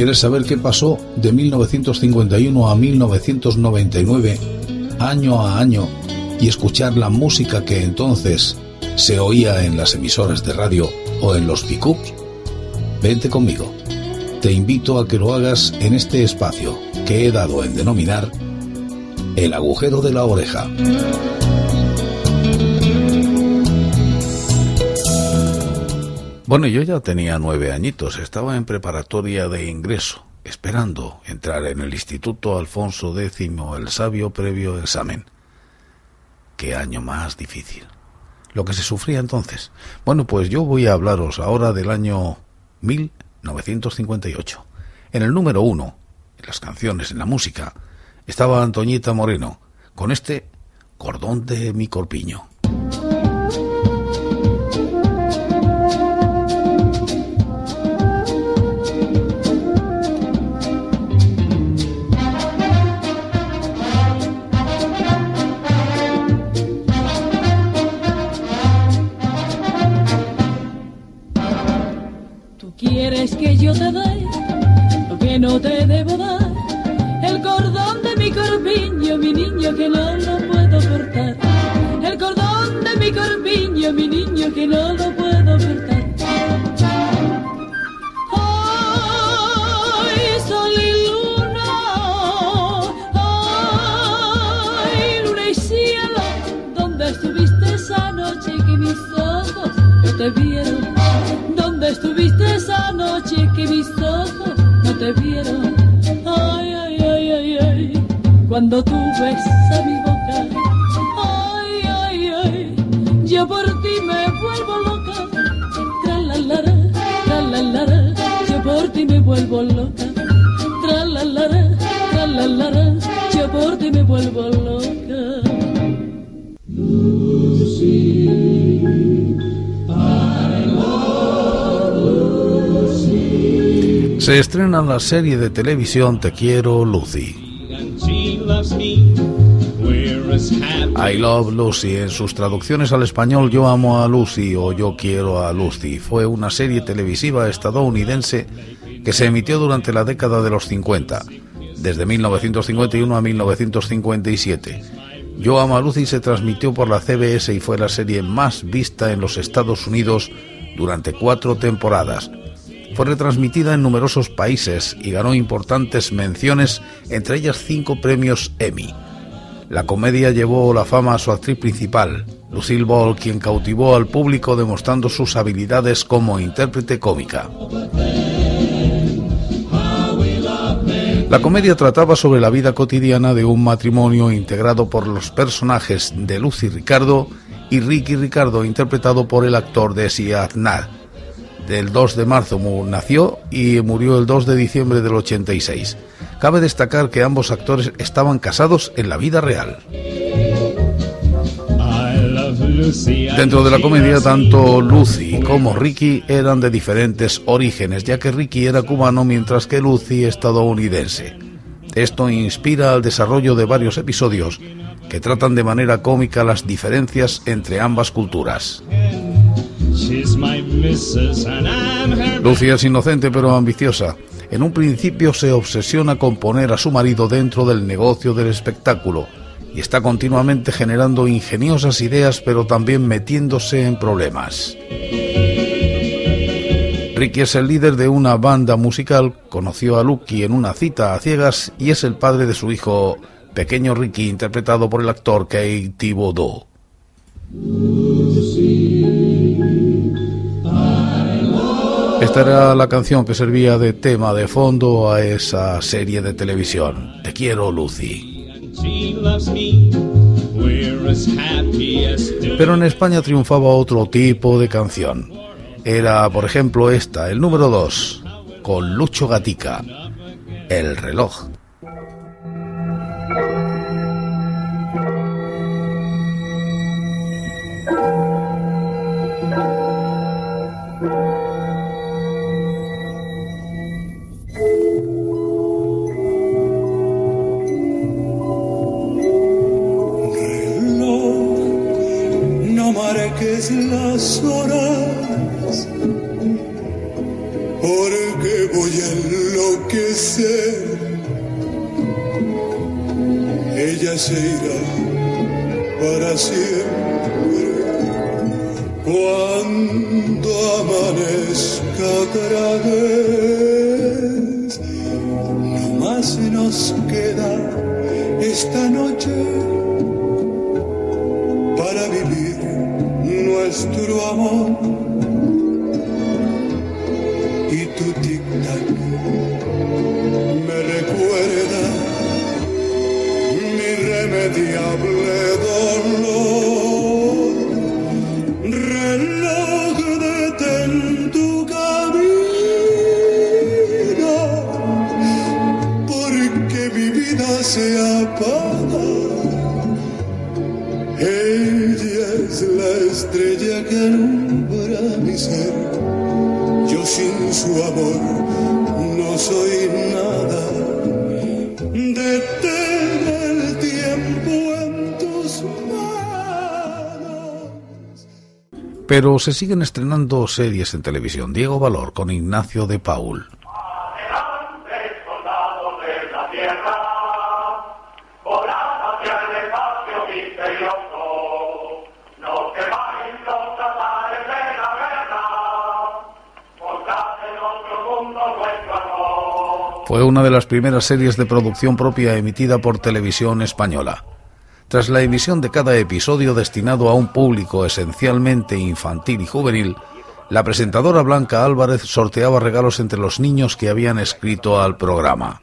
¿Quieres saber qué pasó de 1951 a 1999, año a año, y escuchar la música que entonces se oía en las emisoras de radio o en los pickups? Vente conmigo. Te invito a que lo hagas en este espacio que he dado en denominar el agujero de la oreja. Bueno, yo ya tenía nueve añitos, estaba en preparatoria de ingreso, esperando entrar en el Instituto Alfonso X el Sabio previo examen. Qué año más difícil. Lo que se sufría entonces. Bueno, pues yo voy a hablaros ahora del año 1958. En el número uno, en las canciones, en la música, estaba Antoñita Moreno, con este cordón de mi corpiño. Mi niño, que no lo puedo cortar. El cordón de mi corpiño, mi niño, que no lo puedo cortar. Ay, sol y luna, ay, luna y cielo, ¿dónde estuviste esa noche que mis ojos no te vieron? ¿Dónde estuviste esa noche que mis ojos no te vieron? Cuando tú besas mi boca. Ay, ay, ay, yo por ti me vuelvo loca. Tra la la tra la la yo por ti me vuelvo loca. Tra la la tra la la yo por ti me vuelvo loca. Se estrena la serie de televisión Te quiero Lucy. I Love Lucy, en sus traducciones al español Yo amo a Lucy o Yo quiero a Lucy, fue una serie televisiva estadounidense que se emitió durante la década de los 50, desde 1951 a 1957. Yo amo a Lucy se transmitió por la CBS y fue la serie más vista en los Estados Unidos durante cuatro temporadas fue retransmitida en numerosos países y ganó importantes menciones, entre ellas cinco premios Emmy. La comedia llevó la fama a su actriz principal, Lucille Ball, quien cautivó al público demostrando sus habilidades como intérprete cómica. La comedia trataba sobre la vida cotidiana de un matrimonio integrado por los personajes de Lucy Ricardo y Ricky Ricardo, interpretado por el actor Desi Arnaz del 2 de marzo nació y murió el 2 de diciembre del 86. Cabe destacar que ambos actores estaban casados en la vida real. Dentro de la comedia, tanto Lucy como Ricky eran de diferentes orígenes, ya que Ricky era cubano mientras que Lucy estadounidense. Esto inspira al desarrollo de varios episodios que tratan de manera cómica las diferencias entre ambas culturas. Lucy es inocente pero ambiciosa. En un principio se obsesiona con poner a su marido dentro del negocio del espectáculo y está continuamente generando ingeniosas ideas pero también metiéndose en problemas. Ricky es el líder de una banda musical, conoció a Lucky en una cita a ciegas y es el padre de su hijo, pequeño Ricky, interpretado por el actor Kate Thibodeau. Esta era la canción que servía de tema de fondo a esa serie de televisión. Te quiero, Lucy. Pero en España triunfaba otro tipo de canción. Era, por ejemplo, esta, el número 2, con Lucho Gatica, El reloj. diablo. Pero se siguen estrenando series en televisión. Diego Valor con Ignacio de Paul. Fue una de las primeras series de producción propia emitida por televisión española. Tras la emisión de cada episodio destinado a un público esencialmente infantil y juvenil, la presentadora Blanca Álvarez sorteaba regalos entre los niños que habían escrito al programa.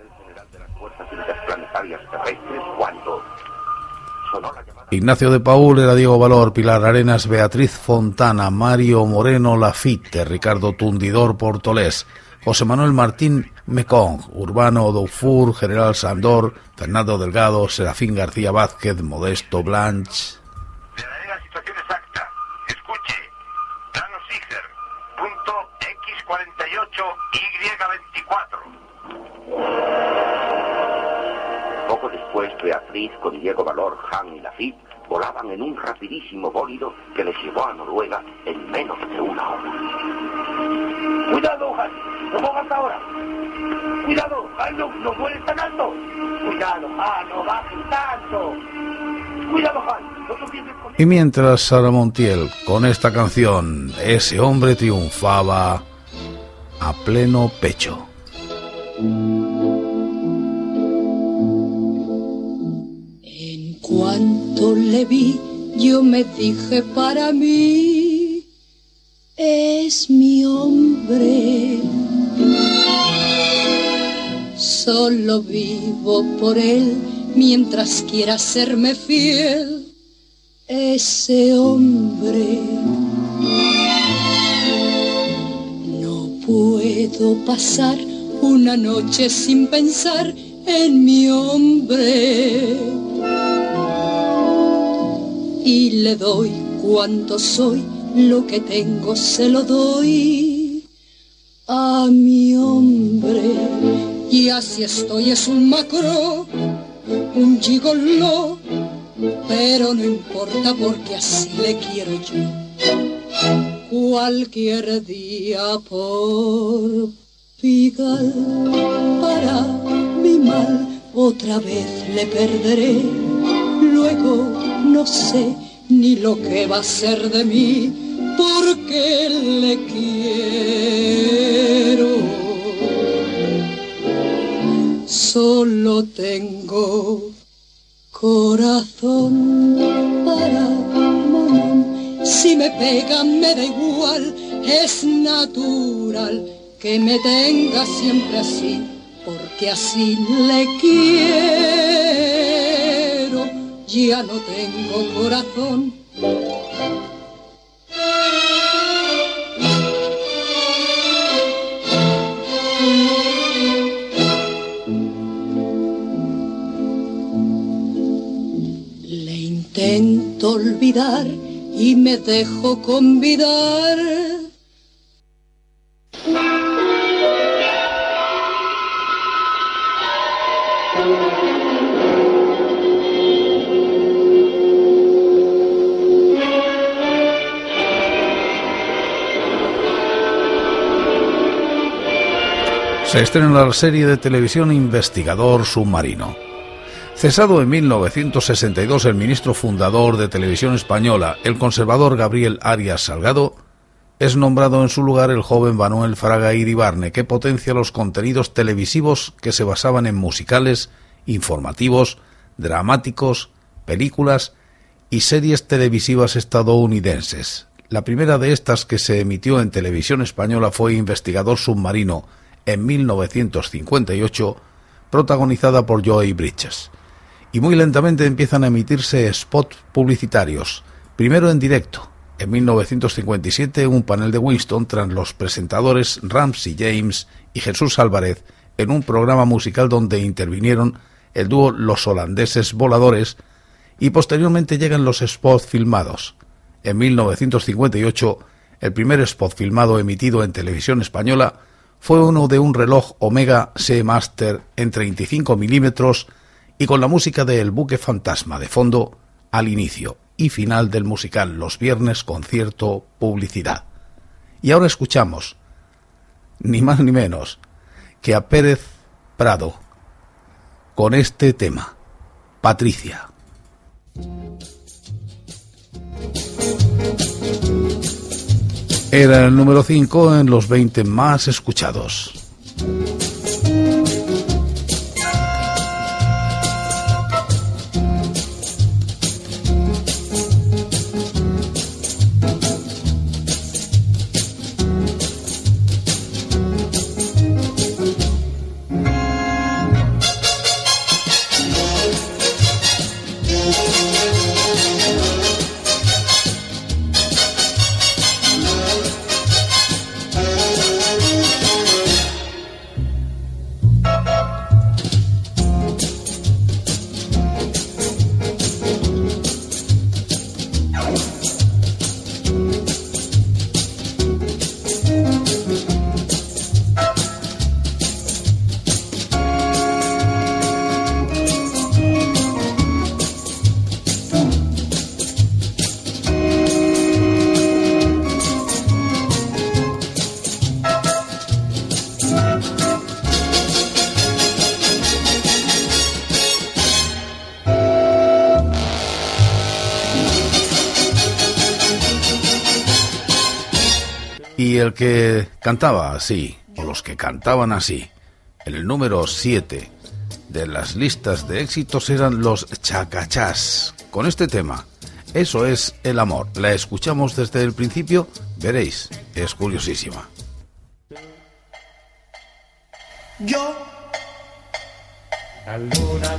Ignacio de Paul era Diego Valor, Pilar Arenas, Beatriz Fontana, Mario Moreno Lafitte, Ricardo Tundidor Portolés, José Manuel Martín Mekong, Urbano Dufour, General Sandor, Fernando Delgado, Serafín García Vázquez, Modesto Blanch. Verdadera situación exacta. Escuche. Plano Siger. Punto X48 Y24. Poco después, Beatriz con Diego Valor, Han y Lafitte volaban en un rapidísimo bólido que les llevó a Noruega en menos de una hora. Cuidado, Han, no pongas ahora. Cuidado, Han, no, vueles tan alto. Cuidado, Han, no bajes tanto. Cuidado, Han, no tropieces con Y mientras Sara Montiel, con esta canción, ese hombre triunfaba a pleno pecho. Cuanto le vi, yo me dije para mí, es mi hombre. Solo vivo por él mientras quiera serme fiel, ese hombre. No puedo pasar una noche sin pensar en mi hombre le doy cuanto soy, lo que tengo se lo doy a mi hombre. Y así estoy, es un macro, un gigolo, pero no importa porque así le quiero yo. Cualquier día por pigal para mi mal, otra vez le perderé. Luego no sé ni lo que va a ser de mí, porque le quiero. Solo tengo corazón para mamón. Si me pegan me da igual, es natural que me tenga siempre así, porque así le quiero ya no tengo corazón. Le intento olvidar y me dejo convidar Se estrena la serie de televisión Investigador Submarino. Cesado en 1962 el ministro fundador de Televisión Española, el conservador Gabriel Arias Salgado, es nombrado en su lugar el joven Manuel Fraga Iribarne, que potencia los contenidos televisivos que se basaban en musicales, informativos, dramáticos, películas y series televisivas estadounidenses. La primera de estas que se emitió en televisión española fue Investigador Submarino, en 1958, protagonizada por Joey Bridges. Y muy lentamente empiezan a emitirse spots publicitarios, primero en directo. En 1957, un panel de Winston tras los presentadores Ramsey James y Jesús Álvarez en un programa musical donde intervinieron el dúo Los Holandeses Voladores y posteriormente llegan los spots filmados. En 1958, el primer spot filmado emitido en televisión española fue uno de un reloj Omega Seamaster en 35 milímetros y con la música de El buque fantasma de fondo al inicio y final del musical Los viernes concierto publicidad. Y ahora escuchamos, ni más ni menos, que a Pérez Prado con este tema, Patricia. Era el número 5 en los 20 más escuchados. El que cantaba así, o los que cantaban así, en el número 7 de las listas de éxitos eran los chacachás. Con este tema, eso es el amor. La escuchamos desde el principio, veréis, es curiosísima. Yo, la luna,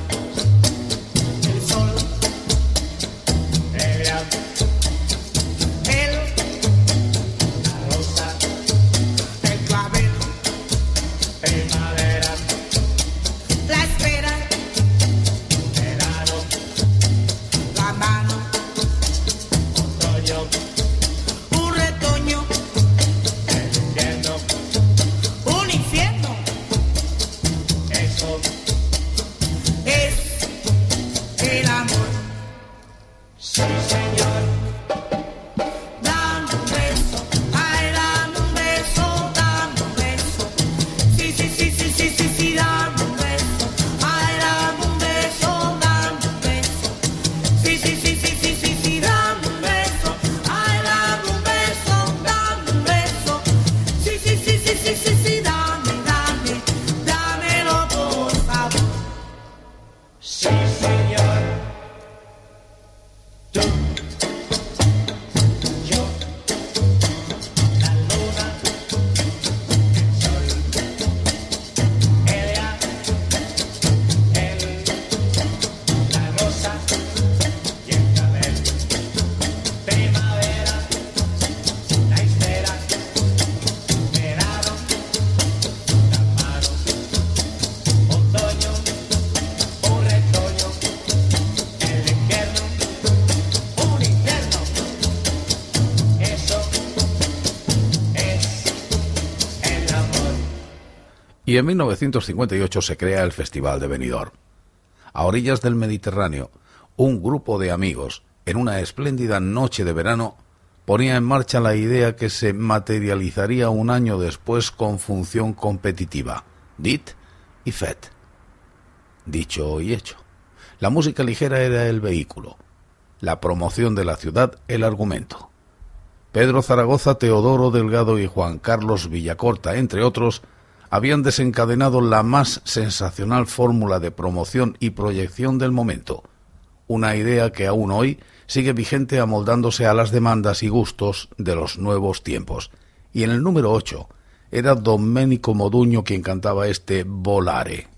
en 1958 se crea el Festival de Benidorm. A orillas del Mediterráneo, un grupo de amigos, en una espléndida noche de verano, ponía en marcha la idea que se materializaría un año después con función competitiva. dit y fet. Dicho y hecho. La música ligera era el vehículo, la promoción de la ciudad el argumento. Pedro Zaragoza, Teodoro Delgado y Juan Carlos Villacorta, entre otros, habían desencadenado la más sensacional fórmula de promoción y proyección del momento, una idea que aún hoy sigue vigente amoldándose a las demandas y gustos de los nuevos tiempos. Y en el número 8 era Domenico Moduño quien cantaba este Volare.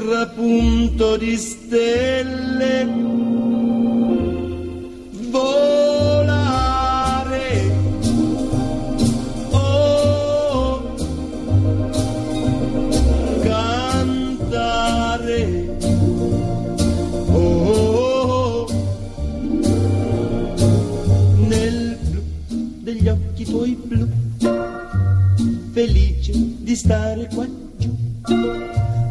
trapunto di stelle. Volare. Oh, cantare. Oh, nel blu degli occhi tuoi blu, felice di stare qua giù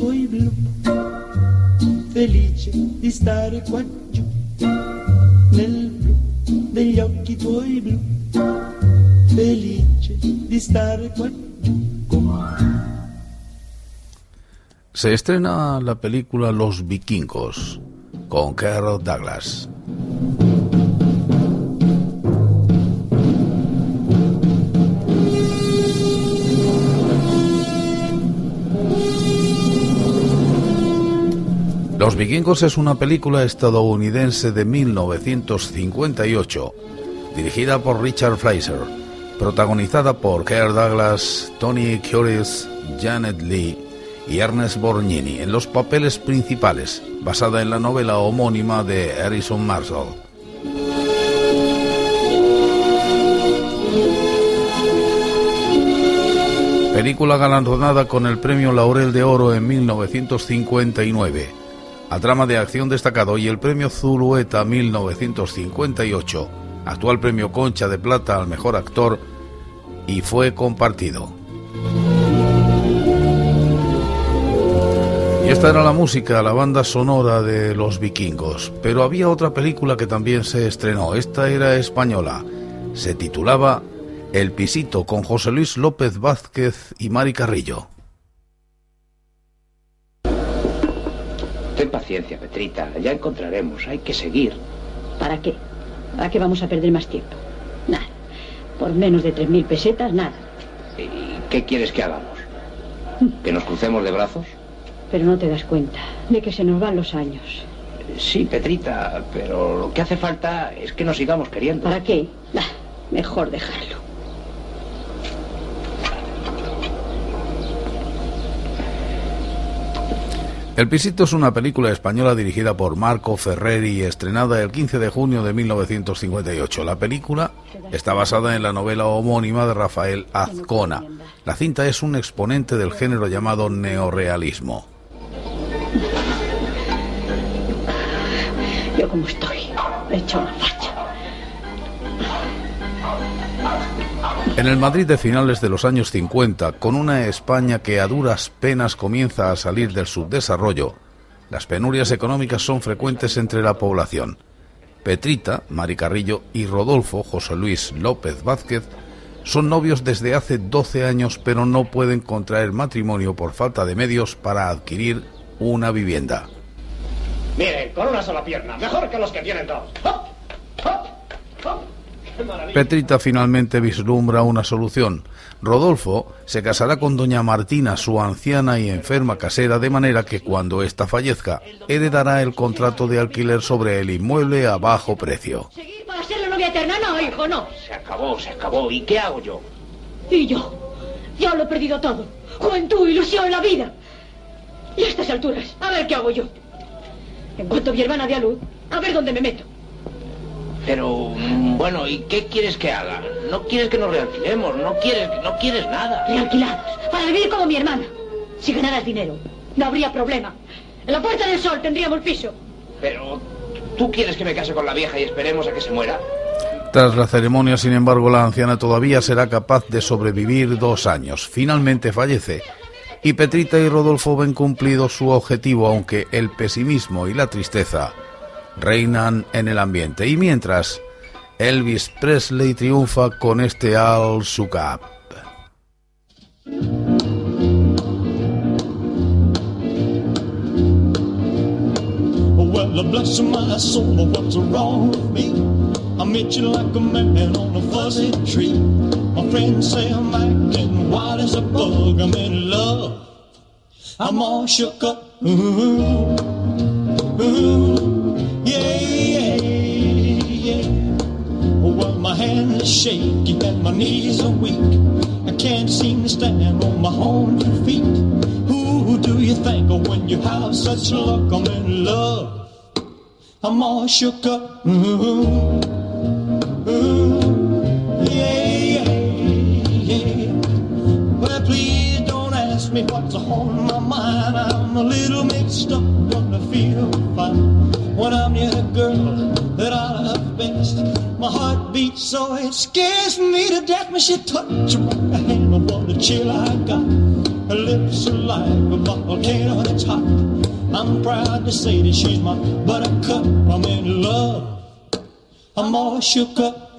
Blu, felice di stare qua giù nel blu degli occhi tuoi blu, felice di stare qua giù con. Se estrena la película Los Vikingos con Carol Douglas. Los Vikingos es una película estadounidense de 1958, dirigida por Richard Fraser, protagonizada por Kerr Douglas, Tony Curtis, Janet Lee y Ernest Borgnini en los papeles principales, basada en la novela homónima de Harrison Marshall. Película galardonada con el premio Laurel de Oro en 1959 a drama de acción destacado y el premio Zulueta 1958 actual premio Concha de Plata al mejor actor, y fue compartido. Y esta era la música, la banda sonora de Los Vikingos. Pero había otra película que también se estrenó. Esta era española. Se titulaba El Pisito con José Luis López Vázquez y Mari Carrillo. Ten paciencia, Petrita. Ya encontraremos. Hay que seguir. ¿Para qué? ¿Para qué vamos a perder más tiempo? Nada. Por menos de 3.000 pesetas, nada. ¿Y qué quieres que hagamos? ¿Que nos crucemos de brazos? Pero no te das cuenta de que se nos van los años. Sí, Petrita, pero lo que hace falta es que nos sigamos queriendo. ¿Para qué? Mejor dejarlo. El Pisito es una película española dirigida por Marco Ferreri y estrenada el 15 de junio de 1958. La película está basada en la novela homónima de Rafael Azcona. La cinta es un exponente del género llamado neorealismo. Yo como estoy, he hecho una facha. En el Madrid de finales de los años 50, con una España que a duras penas comienza a salir del subdesarrollo, las penurias económicas son frecuentes entre la población. Petrita, Mari Carrillo y Rodolfo José Luis López Vázquez son novios desde hace 12 años pero no pueden contraer matrimonio por falta de medios para adquirir una vivienda. Miren, con una sola pierna, mejor que los que tienen dos. ¡Hop! Petrita finalmente vislumbra una solución. Rodolfo se casará con doña Martina, su anciana y enferma casera, de manera que cuando ésta fallezca, heredará el contrato de alquiler sobre el inmueble a bajo precio. ¿Seguir para ser la novia eterna? No, hijo, no. Se acabó, se acabó. ¿Y qué hago yo? Y yo, ya lo he perdido todo. Juventud, ilusión, la vida. Y a estas alturas, a ver qué hago yo. En cuanto mi hermana dé a luz, a ver dónde me meto. Pero, mm, bueno, ¿y qué quieres que haga? No quieres que nos realquilemos, no quieres, no quieres nada. Realquilados, para vivir como mi hermana. Si ganaras dinero, no habría problema. En la Puerta del Sol tendríamos piso. Pero, ¿tú quieres que me case con la vieja y esperemos a que se muera? Tras la ceremonia, sin embargo, la anciana todavía será capaz de sobrevivir dos años. Finalmente fallece. Y Petrita y Rodolfo ven cumplido su objetivo, aunque el pesimismo y la tristeza reinan en el ambiente. Y mientras, Elvis Presley triunfa con este Shook Up. Well, bless my soul, what's wrong with me? I'm itching like a man on a fuzzy tree. My friends say I'm acting wild as a bug. I'm in love. I'm all shook up. Ooh, ooh, hands shaky and my knees are weak. I can't seem to stand on my own two feet. Who do you think of when you have such luck? I'm in love. I'm all shook up. Ooh, ooh, yeah, yeah, yeah. Well, please don't ask me what's on my mind. I'm a little mixed up, but I feel fine when I'm near a girl that I love best. My heart beats so it scares me to death when she touches my hand. Oh, what a chill I got. Her lips are like a volcano that's hot. I'm proud to say that she's my buttercup. I'm in love. I'm all shook up.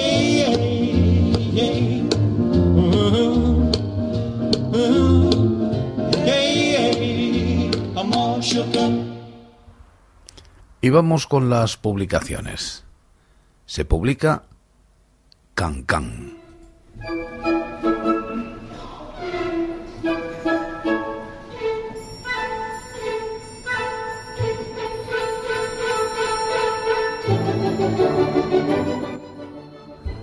Y vamos con las publicaciones. Se publica Can Can.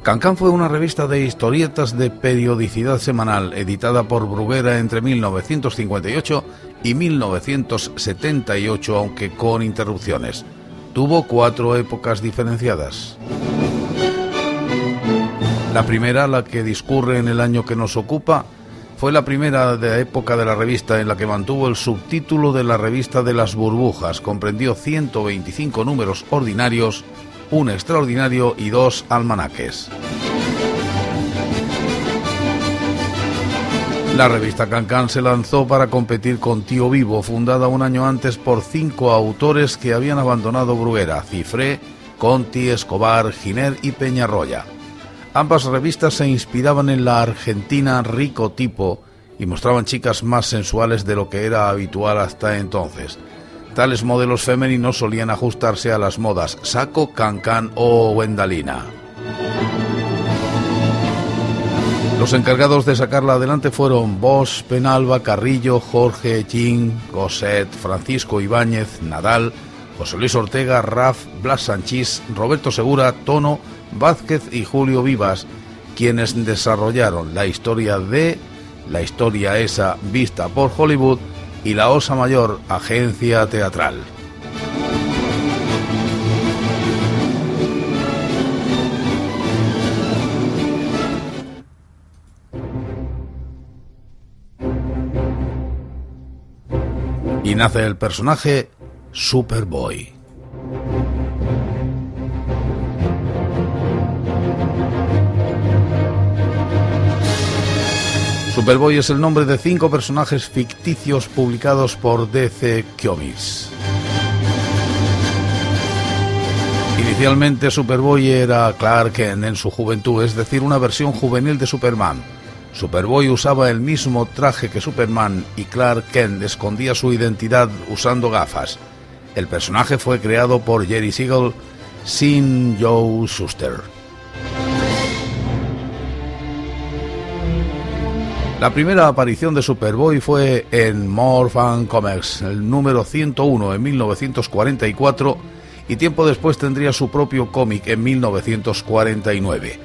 Cancán fue una revista de historietas de periodicidad semanal editada por Bruguera entre 1958 y 1978, aunque con interrupciones. Tuvo cuatro épocas diferenciadas. La primera, la que discurre en el año que nos ocupa, fue la primera de la época de la revista en la que mantuvo el subtítulo de la revista de las burbujas. Comprendió 125 números ordinarios, un extraordinario y dos almanaques. La revista Cancán se lanzó para competir con Tío Vivo, fundada un año antes por cinco autores que habían abandonado Bruguera, Cifré, Conti, Escobar, Giner y Peñarroya. Ambas revistas se inspiraban en la argentina rico tipo y mostraban chicas más sensuales de lo que era habitual hasta entonces. Tales modelos femeninos solían ajustarse a las modas saco, cancán o wendalina. Los encargados de sacarla adelante fueron Bosch, Penalba, Carrillo, Jorge, Jin, Gosset, Francisco Ibáñez, Nadal, José Luis Ortega, Raf, Blas Sanchís, Roberto Segura, Tono, Vázquez y Julio Vivas, quienes desarrollaron la historia de la historia esa vista por Hollywood y la Osa Mayor Agencia Teatral. Y nace el personaje Superboy. Superboy es el nombre de cinco personajes ficticios publicados por DC Comics. Inicialmente Superboy era Clark Kent en su juventud, es decir, una versión juvenil de Superman. Superboy usaba el mismo traje que Superman y Clark Kent escondía su identidad usando gafas. El personaje fue creado por Jerry Siegel sin Joe Shuster. La primera aparición de Superboy fue en More Fan Comics, el número 101 en 1944 y tiempo después tendría su propio cómic en 1949.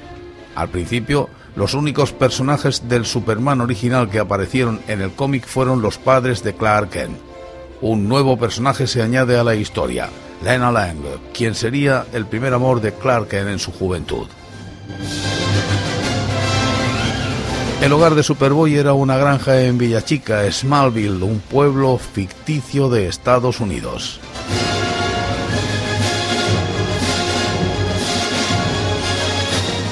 Al principio, los únicos personajes del Superman original que aparecieron en el cómic fueron los padres de Clark Kent. Un nuevo personaje se añade a la historia, Lena Lang, quien sería el primer amor de Clark Kent en su juventud. El hogar de Superboy era una granja en Villachica, Smallville, un pueblo ficticio de Estados Unidos.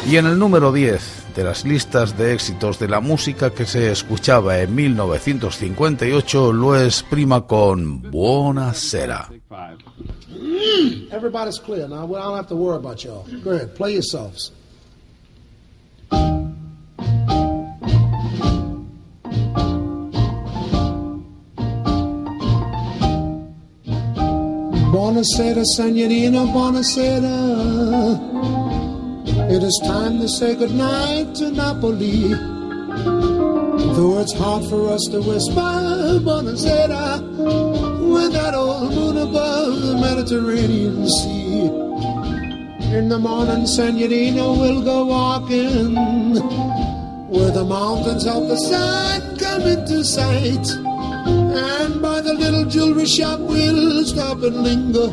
Y en el número 10 de las listas de éxitos de la música que se escuchaba en 1958 lo es prima con Buonasera. Everybody's clear now. I don't have to worry about y'all. Go ahead, play yourselves. Buonasera, Senorina, buonasera. It is time to say goodnight to Napoli. Though it's hard for us to whisper, buonasera, with that old moon above the Mediterranean Sea. In the morning, signorina, we'll go walking where the mountains of the sun come into sight. Jewelry shop we'll stop and linger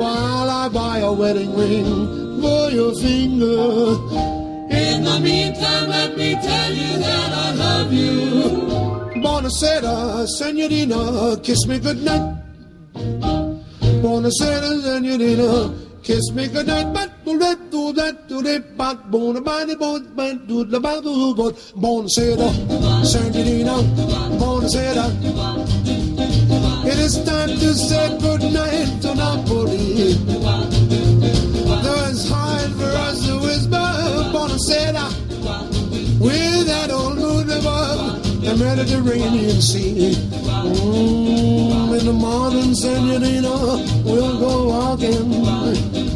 while I buy a wedding ring for your finger. In the meantime, let me tell you that I love you. Buonasera, senorina, kiss me goodnight. Buonasera, senorina, kiss me goodnight. But buonasera, senorina, buonasera. It is time to say goodnight to Napoli. It's hard for us to whisper, buonasera, with that old moon above the Mediterranean Sea. Mm, in the morning, senorina, we'll go walking